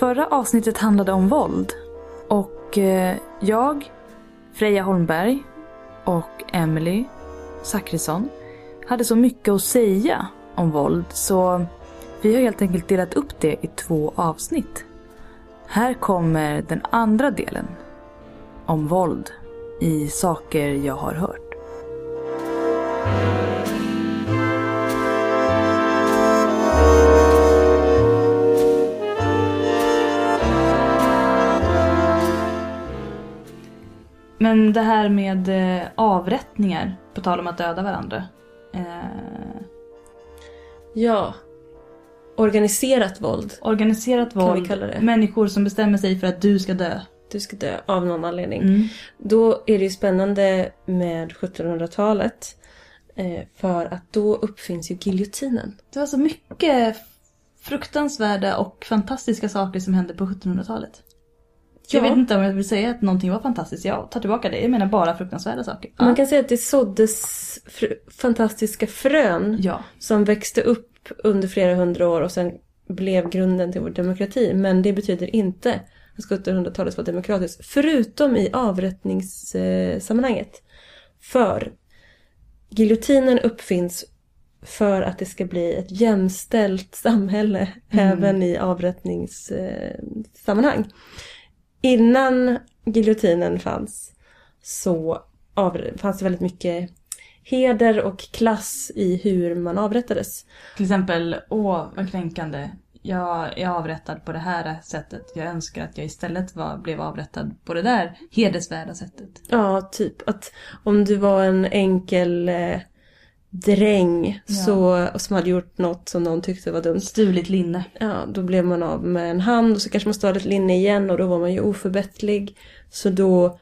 Förra avsnittet handlade om våld. Och eh, jag, Freja Holmberg och Emily Zackrisson hade så mycket att säga om våld så vi har helt enkelt delat upp det i två avsnitt. Här kommer den andra delen om våld i saker jag har hört. Men det här med eh, avrättningar, på tal om att döda varandra. Eh, Ja. Organiserat våld. organiserat Kan vi våld, kalla det. människor som bestämmer sig för att du ska dö. Du ska dö av någon anledning. Mm. Då är det ju spännande med 1700-talet. Eh, för att då uppfinns ju giljotinen. Det var så mycket fruktansvärda och fantastiska saker som hände på 1700-talet. Jag Ja. vet inte om jag vill säga att någonting var fantastiskt. Jag tar tillbaka det. Jag menar bara fruktansvärda saker. Man kan säga att det såddes fr- fantastiska frön Ja. som växte upp under flera hundra år och sen blev grunden till vår demokrati. Men det betyder inte att 1700-talet var demokratiskt. Förutom i avrättningssammanhanget. För giljotinen uppfinns för att det ska bli ett jämställt samhälle även i avrättningssammanhang. Innan giljotinen fanns så avr- fanns det väldigt mycket heder och klass i hur man avrättades. Till exempel, åh vad kränkande. Jag är avrättad på det här sättet. Jag önskar att jag istället var, blev avrättad på det där hedersvärda sättet. Ja, typ att om du var en enkel eh, dräng Ja. så, och som hade gjort något som någon tyckte var dumt. Stulit linne. Ja, då blev man av med en hand och så kanske man stal ett linne igen och då var man ju oförbätterlig. Så då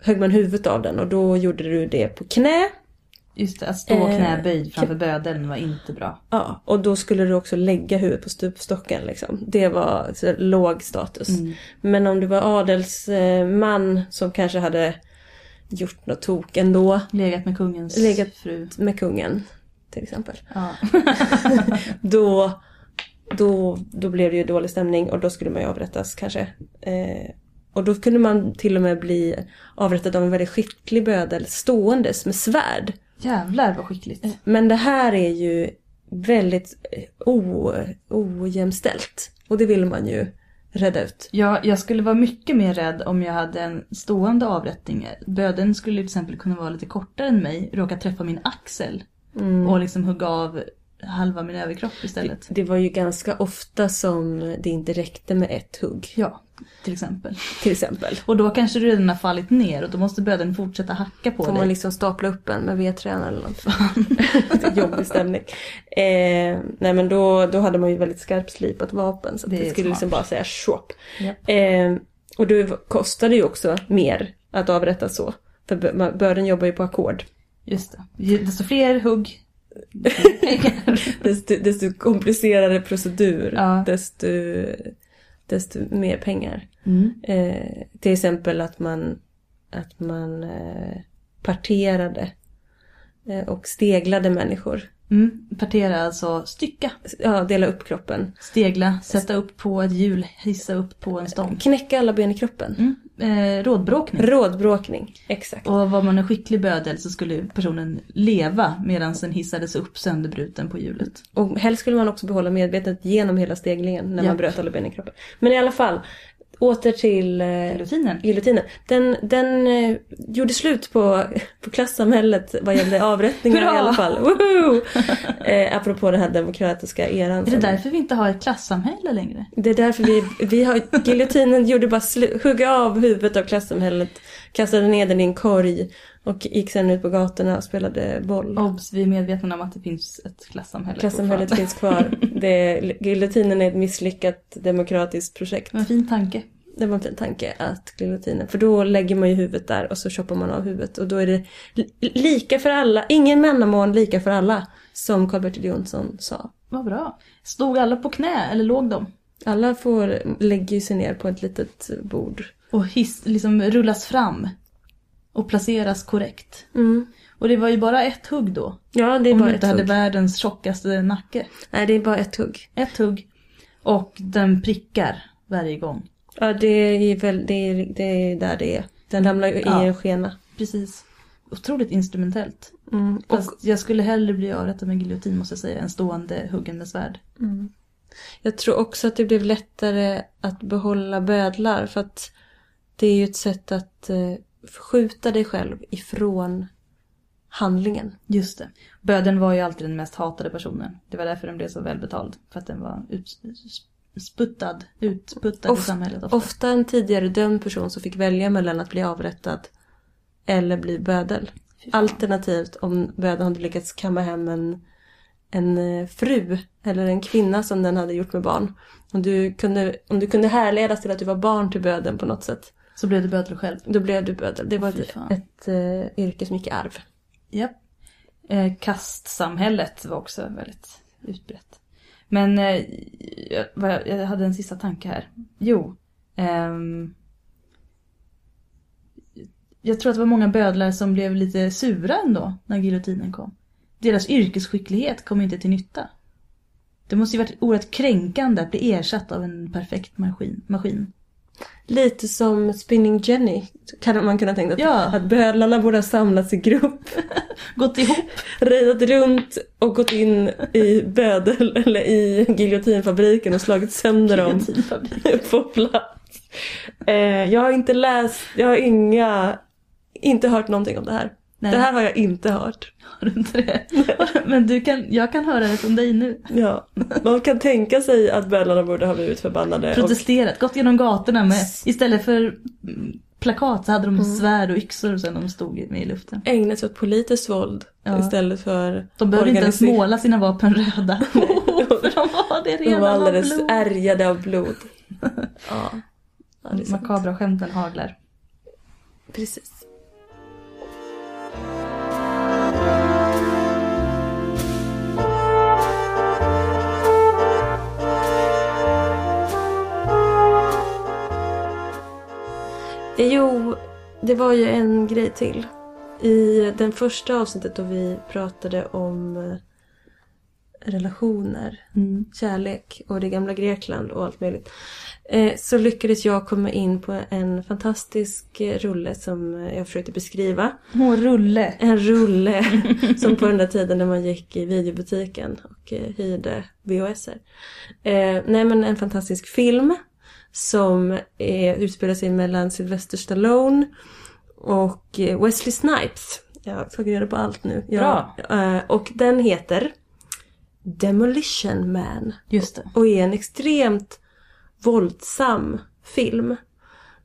högg man huvudet av den och då gjorde du det på knä. Just det, att stå Eh, knäböjd framför bödeln var inte bra. Ja, och då skulle du också lägga huvudet på stupstocken liksom. Det var så, låg status. Mm. Men om du var adelsman som kanske hade gjort något tok ändå Legat med kungens Legat- fru. med kungen till exempel. Ja. Då, då, då blev det ju dålig stämning och då skulle man ju avrättas kanske. Eh, och då kunde man till och med bli avrättad av en väldigt skicklig bödel ståendes med svärd. Jävlar vad skickligt. Men det här är ju väldigt o, ojämställt. Och det vill man ju rädda ut. Jag, jag skulle vara mycket mer rädd om jag hade en stående avrättning. Böden skulle till exempel kunna vara lite kortare än mig, råka träffa min axel och liksom hugga av halva min överkropp istället. Det var ju ganska ofta som det inte räckte med ett hugg. Ja, till exempel. Till exempel. Och då kanske du redan har fallit ner och då måste böden fortsätta hacka på Får dig. man liksom stapla upp en med vedträn eller något. Jobbig stämning. Eh, nej men då, då hade man ju väldigt skarpslipat vapen. Så Det det, skulle smart. liksom bara säga swap. Ja. Eh, och det kostade ju också mer att avrätta så. För bö- man- börden jobbar ju på ackord. Just det. Desto fler hugg. Desto, desto komplicerare procedur, Ja. desto, desto mer pengar. Mm. Eh, till exempel att man, att man eh, parterade eh, och steglade människor. Mm. Partera alltså stycka, Ja, dela upp kroppen. stegla, sätta upp på ett hjul, hissa upp på en stång. Knäcka alla ben i kroppen. Mm. Eh, rådbråkning. Rådbråkning, exakt. Och var man en skicklig bödel så skulle personen leva medan den hissades upp sönderbruten på hjulet. Och helst skulle man också behålla medvetandet genom hela steglingen när man Japp. bröt alla ben i kroppen. Men i alla fall, åter till eh, Giljotinen. giljotinen. Den, den eh, gjorde slut på, på klassamhället vad gällde avrättningar i alla fall. Woho! Eh, apropå den här demokratiska eran. Är det därför vi inte har ett klassamhälle längre? Det är därför vi, vi har, giljotinen gjorde bara slu, hugga av huvudet av klassamhället, kastade ner den i en korg och gick sen ut på gatorna och spelade boll. Obs, vi är medvetna om att det finns ett klassamhälle Klassamhället finns kvar. Det, giljotinen är ett misslyckat demokratiskt projekt. Men en fin tanke. Det var en fin tanke att giljotinen, för då lägger man ju huvudet där och så choppar man av huvudet och då är det li- lika för alla, ingen mannamån lika för alla, som Karl-Bertil Jonsson sa. Vad bra. Stod alla på knä eller låg de? Alla får, lägger sig ner på ett litet bord. Och hiss, liksom rullas fram. Och placeras korrekt. Mm. Och det var ju bara ett hugg då. Ja, det är Om bara du ett inte hade hugg. världens tjockaste nacke. Nej, det är bara ett hugg. Ett hugg. Och den prickar varje gång. Ja, det är, väl, det är, det är där det är. Den ramlar ju Ja. i en skena. Precis. Otroligt instrumentellt. Mm. Och, Fast jag skulle hellre bli avrättad med giljotin måste jag säga, än stående huggen med svärd. jag tror också att det blev lättare att behålla bödlar för att det är ju ett sätt att eh, skjuta dig själv ifrån handlingen. Just det. Böden var ju alltid den mest hatade personen. Det var därför den blev så välbetald. För att den var utsputtad, utputtad i Of- samhället ofta. Ofta en tidigare dömd person som fick välja mellan att bli avrättad eller bli bödel. Alternativt om bödeln hade lyckats kamma hem en, en eh, fru eller en kvinna som den hade gjort med barn. Om du kunde, om du kunde härledas till att du var barn till bödeln på något sätt. Så blev det bödel själv. Då blev du bödel. Det var ett, ett eh, yrke som gick i arv. Japp. Eh, kastsamhället var också väldigt utbrett. Men eh, jag, jag hade en sista tanke här. Jo. ehm, jag tror att det var många bödlar som blev lite sura ändå när giljotinen kom. Deras yrkesskicklighet kom inte till nytta. Det måste ju varit oerhört kränkande att bli ersatt av en perfekt maskin. maskin. Lite som Spinning Jenny kan man kunna tänka att, Ja. att bödlarna borde ha samlats i grupp. Gått ihop. rejat runt och gått in i bödel eller i giljotinfabriken och slagit sönder dem på plats. Eh, jag har inte läst, jag har inga, inte hört någonting om det här. Nej. Det här har jag inte hört. Har du inte det? Men du kan, jag kan höra det från dig nu. Ja. Man kan tänka sig att bödlarna borde ha blivit förbannade. Och, Protesterat, gått genom gatorna med, istället för mm, plakat så hade Mm. de svärd och yxor sen de stod med i luften. ägnat sig åt politiskt våld Ja. istället för De behövde inte ens måla sina vapen röda. för de var det De redan var av alldeles blod. ärgade av blod. Ja. ja. Makabra skämten haglar. Precis. Jo, det var ju en grej till. I den första avsnittet då vi pratade om eh, relationer, kärlek och det gamla Grekland och allt möjligt. Eh, så lyckades jag komma in på en fantastisk eh, rulle som eh, jag försökte beskriva. Åh, rulle. En rulle som på den där tiden när man gick i videobutiken och eh, hyrde VHSer. Eh, nej men en fantastisk film som är, utspelar sig mellan Sylvester Stallone och eh, Wesley Snipes. Jag har tagit reda på allt nu. Ja, eh, och den heter Demolition Man Just det. och är en extremt våldsam film.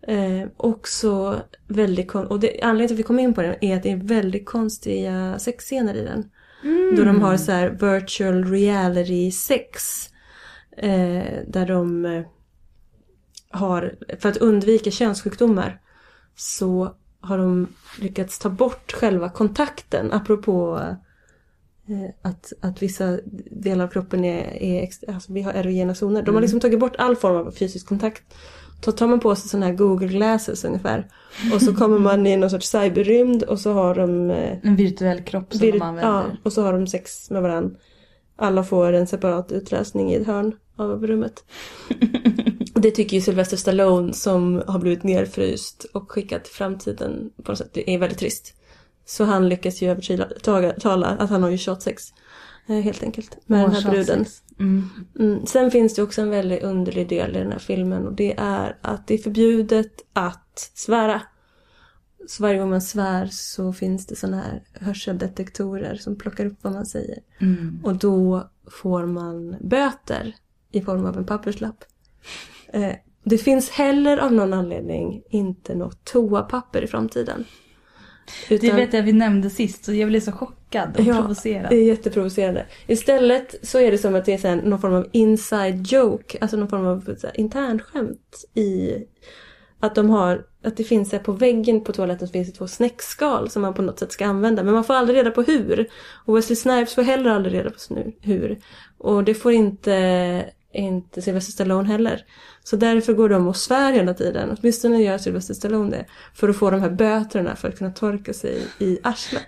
Eh, också väldigt och det, anledningen till att vi kom in på den är att det är väldigt konstiga sexscener i den. Då de har så här virtual reality sex. Eh, där de eh, har, för att undvika könssjukdomar så har de lyckats ta bort själva kontakten apropå eh, att, att vissa delar av kroppen är, är alltså vi har erogena zoner. De har liksom tagit bort all form av fysisk kontakt. Då tar man på sig sådana här Google glasses ungefär. Och så kommer man i någon sorts cyberrymd och så har de eh, En virtuell kropp som vir- de använder. ja, och så har de sex med varandra. Alla får en separat utlösning i ett hörn av rummet. Det tycker ju Sylvester Stallone som har blivit nerfryst och skickat till framtiden på något sätt. Det är väldigt trist. Så han lyckas ju övertala att han har ju tjatsex. eh, Helt enkelt. Med den här bruden. Mm. Mm. Sen finns det också en väldigt underlig del i den här filmen och det är att det är förbjudet att svära. Så varje gång man svär så finns det sådana här hörseldetektorer som plockar upp vad man säger. Mm. Och då får man böter i form av en papperslapp. Eh, det finns heller av någon anledning inte något toapapper i framtiden. Det Utan- vet jag vi nämnde sist så jag blev så chockad och Ja, provocerad. Det är jätteprovocerande. Istället så är det som att det är någon form av inside joke, alltså någon form av internskämt i att de har, att det finns här, på väggen på toaletten så finns det två snäckskal som man på något sätt ska använda. Men man får aldrig reda på hur. Och Wesley Snipes får heller aldrig reda på hur. Och det får inte inte Sylvester Stallone heller. Så därför går de och svär hela tiden. Åtminstone gör Sylvester Stallone det. För att få de här böterna för att kunna torka sig i arslet.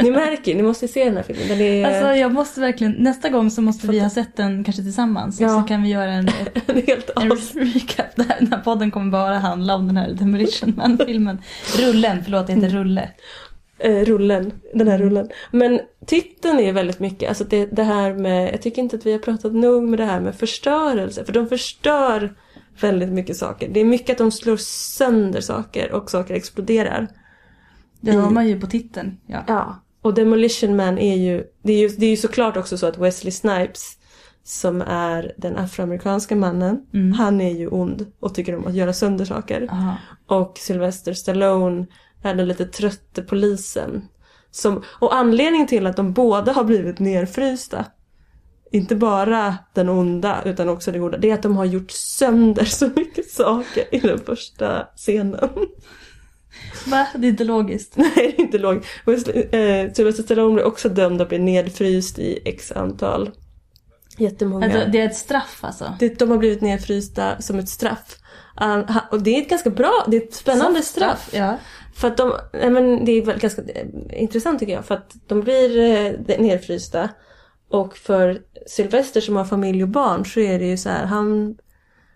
ni märker, ni måste se den här filmen. Den är Alltså jag måste verkligen, nästa gång så måste vi ha sett den kanske tillsammans. Ja. Så kan vi göra en, en helt en recap. Där. Den här podden kommer bara handla om den här Demolition Man-filmen. Rullen, förlåt det heter Rulle. Eh, rullen, den här rullen. Men titeln är väldigt mycket, alltså det, det här med, jag tycker inte att vi har pratat nog med det här med förstörelse. För de förstör väldigt mycket saker. Det är mycket att de slår sönder saker och saker exploderar. Det hör man ju på titeln. Ja. Ja. Och Demolition Man är ju, det är ju, det är ju såklart också så att Wesley Snipes som är den afroamerikanska mannen, han är ju ond och tycker om att göra sönder saker. Aha. Och Sylvester Stallone är den lite trötte polisen. Som, och anledningen till att de båda har blivit nerfrysta, inte bara den onda utan också den goda, det är att de har gjort sönder så mycket saker i den första scenen. Va? Det är inte logiskt. Nej, det är inte. Wesley- Eh, Sylvester Stallone blir också dömd att bli nedfryst i x antal. Jättemånga. Alltså, det är ett straff alltså. Det, de har blivit nedfrysta som ett straff. Han- och det är ett ganska bra, det är ett spännande straff. Ja. För att de, nej men det är väl ganska eh, intressant tycker jag. För att de blir eh, nedfrysta. Och för Sylvester som har familj och barn så är det ju så här, han,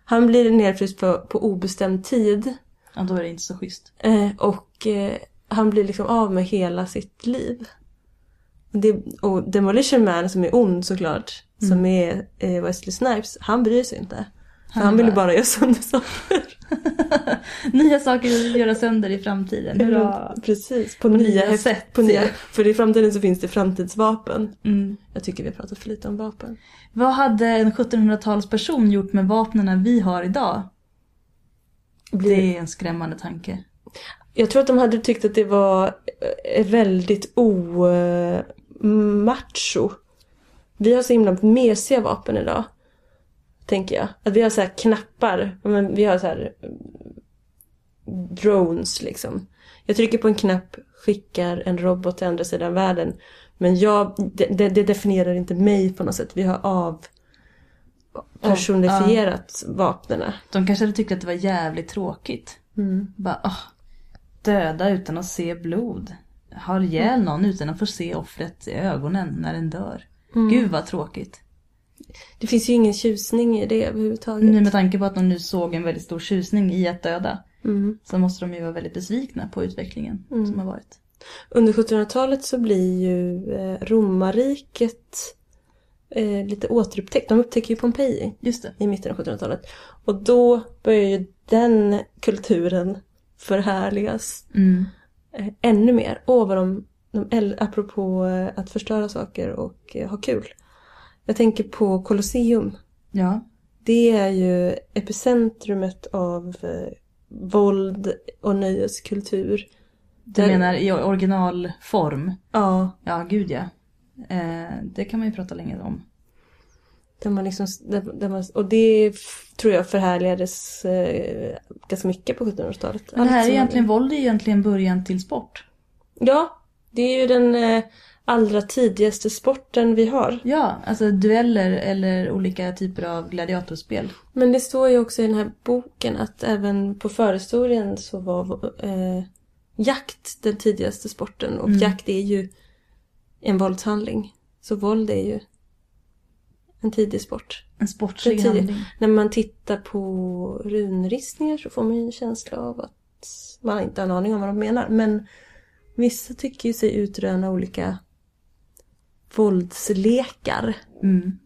han blir nedfryst på, på obestämd tid. ja, då är det inte så schysst. Eh, och eh, han blir liksom av med hela sitt liv. Det, och Demolition Man som är ond såklart, som är eh, Wesley Snipes, han bryr sig inte. För Han han, vill ju bara- bara göra sönder saker. Nya saker att göra sönder i framtiden. Hurra. Precis, på, På nya, nya sätt. På nya, för i framtiden så finns det framtidsvapen. Mm. Jag tycker vi har pratat för lite om vapen. Vad hade en 1700-talsperson gjort med vapnen vi har idag? Det är en skrämmande tanke. Jag tror att de hade tyckt att det var eh, väldigt omacho. Vi har så himla mesiga vapen idag. Tänker jag. Att vi har så här knappar. Men vi har så här eh, drones liksom. Jag trycker på en knapp, skickar en robot till andra sidan världen. Men jag, det, det, det definierar inte mig på något sätt. Vi har av personifierat vapnena. De kanske hade tyckt att det var jävligt tråkigt. Bara, åh, döda utan att se blod. Har ihjäl någon utan att få se offret i ögonen när den dör. Gud vad tråkigt. Det finns ju ingen tjusning i det överhuvudtaget. Nu med tanke på att de nu såg en väldigt stor tjusning i att döda. Mm. Så måste de ju vara väldigt besvikna på utvecklingen som har varit. Under 1700-talet så blir ju eh, romarriket eh, lite återupptäckt. De upptäcker ju Pompeji Just det. i mitten av 1700-talet. Och då börjar ju den kulturen förhärligas Mm. eh, ännu mer. Åh vad de, de apropå eh, att förstöra saker och eh, ha kul. Jag tänker på Colosseum. Ja. Det är ju epicentrumet av eh, våld och nöjeskultur. Du Där- menar i originalform? Ja, Ja, gud ja. Eh, det kan man ju prata länge om. Där man liksom, där, där man, och det tror jag förhärligades eh, ganska mycket på 1700-talet. Men det här är egentligen, våld är egentligen början till sport. Ja, det är ju den eh, allra tidigaste sporten vi har. Ja, alltså dueller eller olika typer av gladiatorspel. Men det står ju också i den här boken att även på förhistorien så var eh, jakt den tidigaste sporten. Och jakt är ju en våldshandling. Så våld är ju en tidig sport. En sportslig handling. När man tittar på runristningar så får man ju en känsla av att man inte har en aning om vad de menar. Men vissa tycker ju sig utröna olika våldslekar. Mm.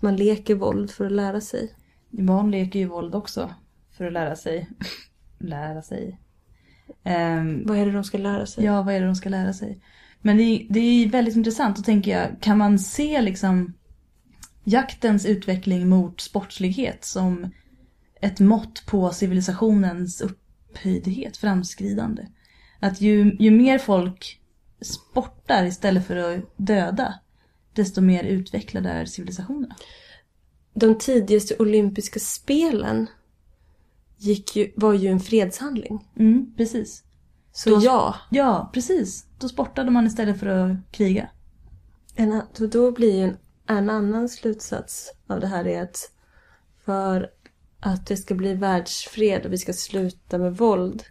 Man leker våld för att lära sig. Barn leker ju våld också. För att lära sig. lära sig. Ehm, Vad är det de ska lära sig? ja, vad är det de ska lära sig? Men det är, det är väldigt intressant. Då tänker jag, kan man se liksom jaktens utveckling mot sportslighet som ett mått på civilisationens upphöjdhet, framskridande? Att ju, ju mer folk sportar istället för att döda, desto mer utvecklade är civilisationerna. De tidigaste olympiska spelen gick ju, var ju en fredshandling. Mm, precis. Så Då- ja, Ja, precis. Då sportade man istället för att kriga. en, då, då blir ju en en annan slutsats av det här är att för att det ska bli världsfred och vi ska sluta med våld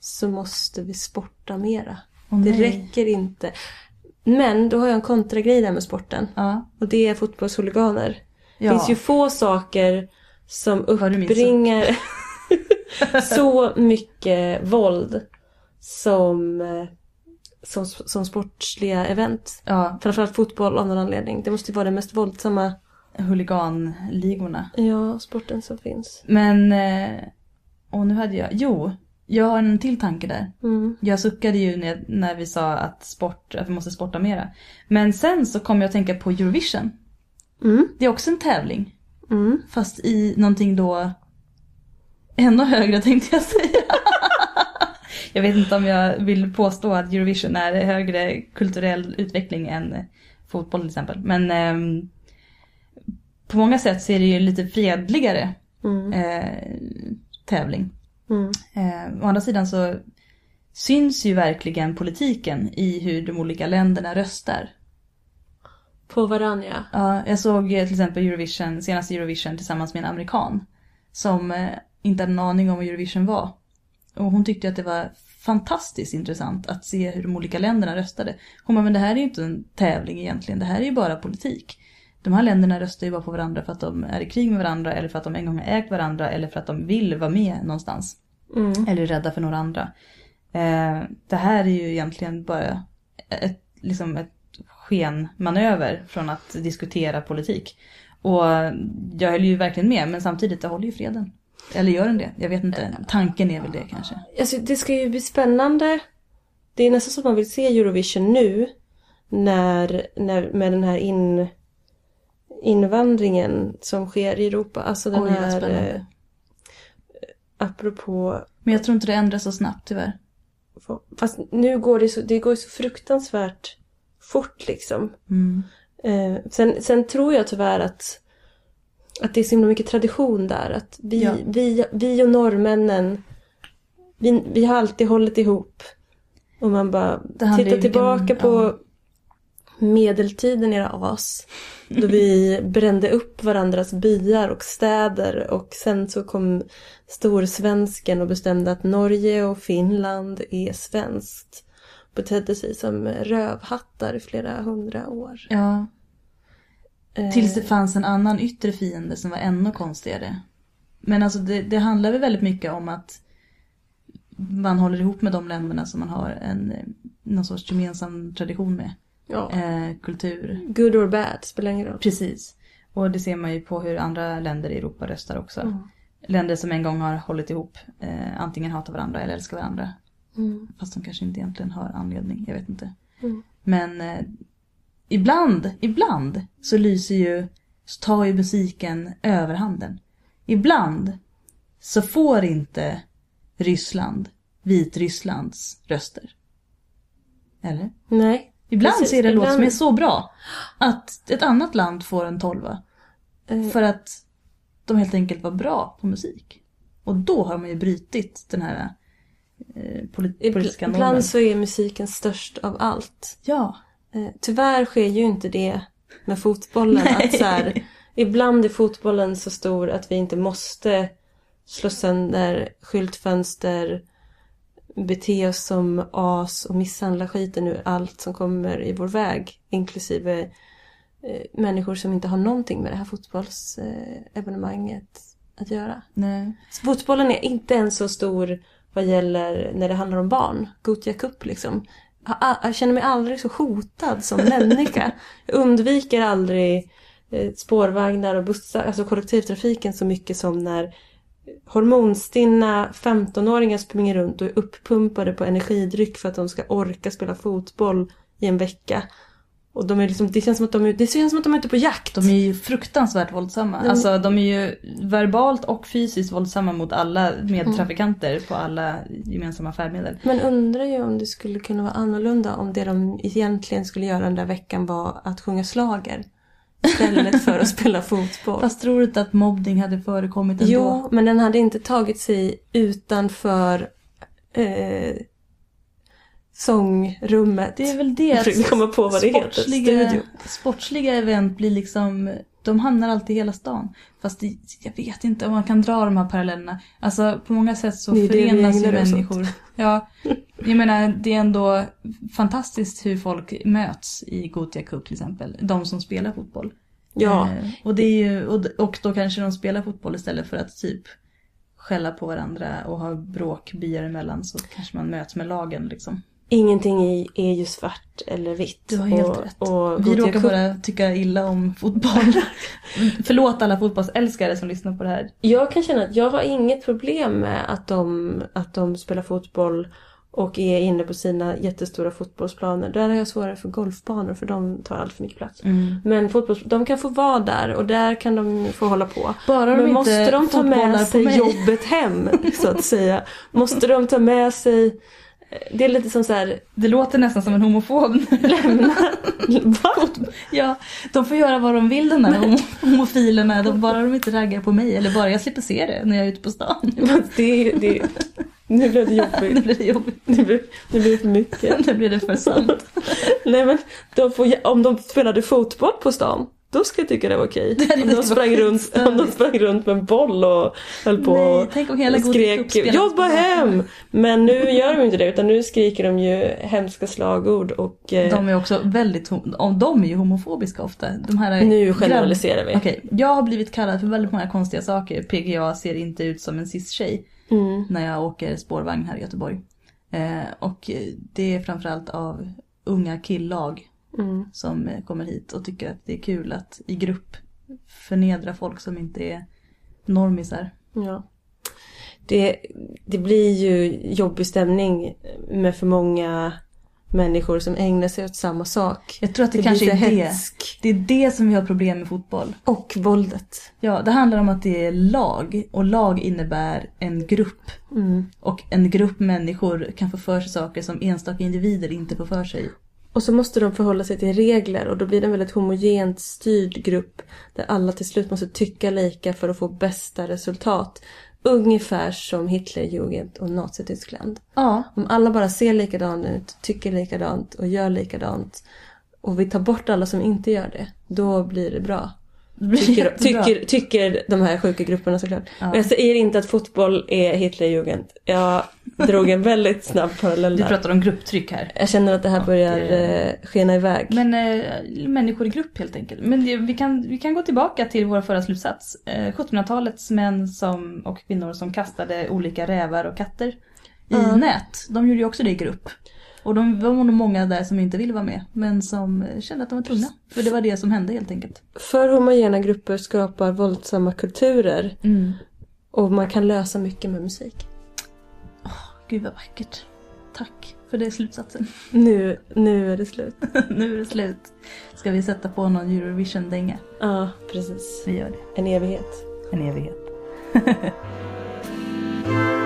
så måste vi sporta mera. Åh, det räcker inte. Men då har jag en kontragrej där med sporten. Ja. Och det är fotbollshuliganer. Det Ja. finns ju få saker som uppbringar så mycket våld som, eh, som, som sportsliga event. ja, Framförallt fotboll av någon anledning. Det måste ju vara den mest våldsamma huliganligorna. ja, sporten som finns. Men, eh, och nu hade jag, jo, jag har en till tanke där. Mm. Jag suckade ju när, när vi sa att, sport, att vi måste sporta mera. Men sen så kom jag att tänka på Eurovision. Mm. Det är också en tävling. Mm. Fast i någonting då ännu högre tänkte jag säga. jag vet inte om jag vill påstå att Eurovision är högre kulturell utveckling än fotboll till exempel. Men ehm, på många sätt så är det ju lite fredligare Mm. eh, tävling. Mm. Eh, å andra sidan så syns ju verkligen politiken i hur de olika länderna röstar. På varandra. Ja, jag såg eh, till exempel Eurovision, senaste Eurovision tillsammans med en amerikan. Som eh, inte hade en aning om vad Eurovision var. Och hon tyckte att det var fantastiskt intressant att se hur de olika länderna röstade. Hon bara, men det här är ju inte en tävling egentligen, det här är ju bara politik. De här länderna röstar ju bara på varandra för att de är i krig med varandra eller för att de en gång har ägt varandra eller för att de vill vara med någonstans. Mm. Eller är rädda för några andra. Eh, det här är ju egentligen bara ett, liksom ett skenmanöver från att diskutera politik. Och jag höll ju verkligen med, men samtidigt, det håller ju freden. Eller gör den det? Jag vet inte. Tanken är väl det kanske. Alltså, det ska ju bli spännande. Det är nästan så att man vill se Eurovision nu. När, när med den här in, invandringen som sker i Europa. Alltså den Oj, här... spännande. Eh, apropå... Men jag tror inte det ändras så snabbt tyvärr. Fast nu går det så, det går så fruktansvärt fort liksom. Mm. Eh, sen, sen tror jag tyvärr att, att det är så himla mycket tradition där. Att vi, Ja. vi, vi och norrmännen, vi, vi har alltid hållit ihop. Och man bara tittar vilken- tillbaka på ja. Medeltiden era as. Då vi brände upp varandras byar och städer och sen så kom storsvensken och bestämde att Norge och Finland är svenskt. Betedde sig som rövhattar i flera hundra år. Ja, Eh, tills det fanns en annan yttre fiende som var ännu konstigare. Men alltså det, det handlar väl väldigt mycket om att man håller ihop med de länderna som man har en, eh, någon sorts gemensam tradition med. Ja. Eh, kultur. Good or bad, spelar ingen roll. Precis. Och det ser man ju på hur andra länder i Europa röstar också. Mm. Länder som en gång har hållit ihop, eh, antingen hatar varandra eller älskar varandra. Mm. Fast de kanske inte egentligen har anledning, jag vet inte. Mm. Men eh, ibland, ibland så lyser ju, så tar ju musiken överhanden. Ibland så får inte Ryssland Vitrysslands röster. Eller? Nej. Ibland Precis, så är det en låt som är så bra att ett annat land får en tolva. Eh, För att de helt enkelt var bra på musik. Och då har man ju brutit den här eh, polit- politiska normen. ibland så är musiken störst av allt. Ja. Eh, tyvärr sker ju inte det med fotbollen. Att så här, ibland är fotbollen så stor att vi inte måste slå sönder skyltfönster, bete oss som as och misshandla skiten ur allt som kommer i vår väg. Inklusive eh, människor som inte har någonting med det här fotbollsevenemanget att göra. Nej. Så fotbollen är inte ens så stor vad gäller när det handlar om barn. Gothia Cup liksom. Jag, jag känner mig aldrig så hotad som människa. Jag undviker aldrig eh, spårvagnar och bussar, alltså kollektivtrafiken så mycket som när hormonstinna 15-åringar springer runt och är uppumpade på energidryck för att de ska orka spela fotboll i en vecka. Och de är liksom, det känns som att de är, det känns som att de är ute på jakt. De är ju fruktansvärt våldsamma. De- Alltså de är ju verbalt och fysiskt våldsamma mot alla medtrafikanter på alla gemensamma färdmedel. Men undrar ju om det skulle kunna vara annorlunda om det de egentligen skulle göra den där veckan var att sjunga slager Istället för att spela fotboll. Fast tror du inte att mobbning hade förekommit ändå? Jo, men den hade inte tagit sig utanför eh, sångrummet. Det är väl det försökte komma på vad det heter. sportsliga, Studio. sportsliga event blir liksom, de hamnar alltid i hela stan. Fast det, jag vet inte om man kan dra de här parallellerna. Alltså på många sätt så vi förenas ju människor. Ja, jag menar det är ändå fantastiskt hur folk möts i Gothia Cup till exempel. De som spelar fotboll. Ja, Eh, och, det är ju, och, och då kanske de spelar fotboll istället för att typ skälla på varandra och ha bråk byar emellan så kanske man möts med lagen liksom. ingenting i är ju svart eller vitt. Du har helt och, rätt. Och Vi råkar bara tycka illa om fotboll. Förlåt alla fotbollsälskare som lyssnar på det här. Jag kan känna att jag har inget problem med att de, att de spelar fotboll och är inne på sina jättestora fotbollsplaner. Där har jag svårare för golfbanor för de tar allt för mycket plats. Men fotbolls, de kan få vara där och där kan de få hålla på. Bara de Men inte måste de ta med sig jobbet hem så att säga? Måste de ta med sig det är lite som så här, Det låter nästan som en homofob. lämna... Ja, de får göra vad de vill de där homo- homofilerna. De, bara de inte raggar på mig. Eller bara jag slipper se det när jag är ute på stan. Det, det, nu blev det Nu jobbigt. blir det jobbigt. Nu blev, nu blev det för mycket. Nu blir det för sant. Nej men de får, om de spelade fotboll på stan, då skulle jag tycka det var okej. Om, de sprang runt, om de sprang runt med en boll och höll på Nej, och tänk om hela och Gothia Cup skrek jobba på gatorna." hem! Men nu gör de inte det utan nu skriker de ju hemska slagord och eh, De är också väldigt, de är ju homofobiska ofta. De här nu grabb- generaliserar vi. Okej, jag har blivit kallad för väldigt många konstiga saker. PGA ser inte ut som en cis-tjej Mm. när jag åker spårvagn här i Göteborg. Eh, och eh, det är framförallt av unga killag Mm. som eh, kommer hit och tycker att det är kul att i grupp förnedra folk som inte är normisar. Ja. Det, det blir ju jobbig stämning med för många människor som ägnar sig åt samma sak. Jag tror att det, Det kanske är så det. hetsk. Det är det som vi har problem med fotboll. Och våldet. Ja, det handlar om att det är lag och lag innebär en grupp. Mm. Och en grupp människor kan få för sig saker som enstaka individer inte får för sig. Och så måste de förhålla sig till regler och då blir det en väldigt homogent styrd grupp där alla till slut måste tycka lika för att få bästa resultat. Ungefär som Hitlerjugend och Nazityskland. Ja, Om alla bara ser likadant ut, tycker likadant och gör likadant och vi tar bort alla som inte gör det, då blir det bra. Tycker, tycker, tycker de här sjuka grupperna såklart. Ja. Och jag säger inte att fotboll är Hitlerjugend. Jag drog en väldigt snabb parallell Du där. pratar om grupptryck här. Jag känner att det här börjar eh, eh, skena iväg. Men eh, människor i grupp helt enkelt. Men det, vi, kan, vi kan gå tillbaka till vår förra slutsats. Eh, 1700-talets män som, och kvinnor som kastade olika rävar och katter i Ja. nät. De gjorde ju också det i grupp. Och de var nog många där som inte ville vara med. Men som kände att de var tvungna. För det var det som hände helt enkelt. För homogena grupper skapar våldsamma kulturer Mm. och man kan lösa mycket med musik. Gud vad vackert. Tack för det slutsatsen. Nu, nu är det slut. nu är det slut. Ska vi sätta på någon Eurovision-dänga? Ja, precis. Vi gör det. En evighet. En evighet.